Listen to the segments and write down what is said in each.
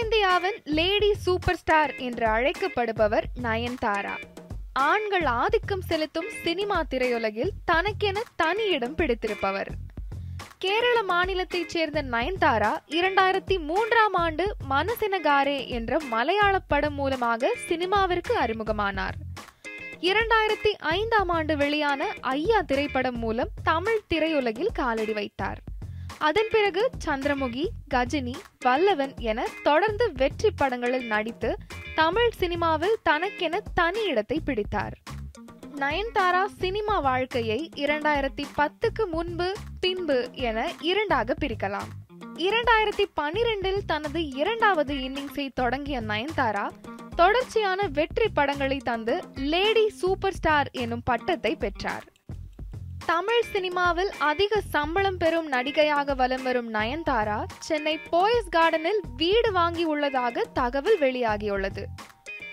தென்னிந்தியாவின் lady super star என்று அழைக்கப்படுபவர் நயன்தாரா. ஆண்கள் ஆதிக்கம் செலுத்தும் சினிமா திரையுலகில் தனக்கென தனி இடம் பிடித்திருப்பவர். கேரள மாநிலத்தைச் சேர்ந்த நயன்தாரா இரண்டாயிரத்தி மூன்றாம் ஆண்டு மனசினகாரே என்ற மலையாள படம் மூலமாக சினிமாவிற்கு அறிமுகமானார். இரண்டாயிரத்தி ஐந்தாம் ஆண்டு வெளியான ஐயா திரைப்படம் மூலம் தமிழ் திரையுலகில் காலடி வைத்தார். அதன் பிறகு சந்திரமுகி கஜினி வல்லவன் என தொடர்ந்து வெற்றி படங்களில் நடித்து தமிழ் சினிமாவில் தனக்கென தனி இடத்தை பிடித்தார். நயன்தாரா சினிமா வாழ்க்கையை இரண்டாயிரத்தி பத்துக்கு முன்பு பின்பு என இரண்டாக பிரிக்கலாம். இரண்டாயிரத்தி பனிரெண்டில் தனது இரண்டாவது இன்னிங்ஸை தொடங்கிய நயன்தாரா தொடர்ச்சியான வெற்றி படங்களை தந்து லேடி சூப்பர் ஸ்டார் எனும் பட்டத்தை பெற்றார். தமிழ் சினிமாவில் அதிக சம்பளம் பெறும் நடிகையாக வலம் வரும் நயன்தாரா சென்னை போயஸ் கார்டனில் வீடு வாங்கி உள்ளதாக தகவல் வெளியாகியுள்ளது.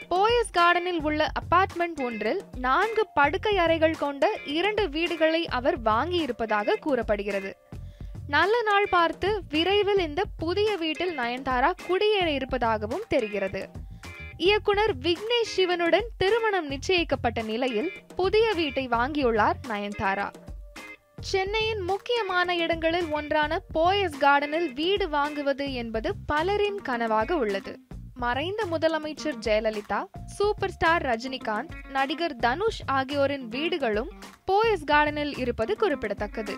போயஸ் கார்டனில் உள்ள அபார்ட்மெண்ட் ஒன்றில் நான்கு படுக்கை அறைகள் கொண்ட இரண்டு வீடுகளை அவர் வாங்கி இருப்பதாக கூறப்படுகிறது. நல்ல நாள் பார்த்து விரைவில் இந்த புதிய வீட்டில் நயன்தாரா குடியேற இருப்பதாகவும் தெரிகிறது. இயக்குனர் விக்னேஷ் சிவனுடன் திருமணம் நிச்சயிக்கப்பட்ட நிலையில் புதிய வீட்டை வாங்கியுள்ளார் நயன்தாரா. சென்னையின் முக்கியமான இடங்களில் ஒன்றான போயஸ் கார்டனில் வீடு வாங்குவது என்பது பலரின் கனவாக உள்ளது. மறைந்த முதலமைச்சர் ஜெயலலிதா சூப்பர் ஸ்டார் ரஜினிகாந்த் நடிகர் தனுஷ் ஆகியோரின் வீடுகளும் போயஸ் கார்டனில் இருப்பது குறிப்பிடத்தக்கது.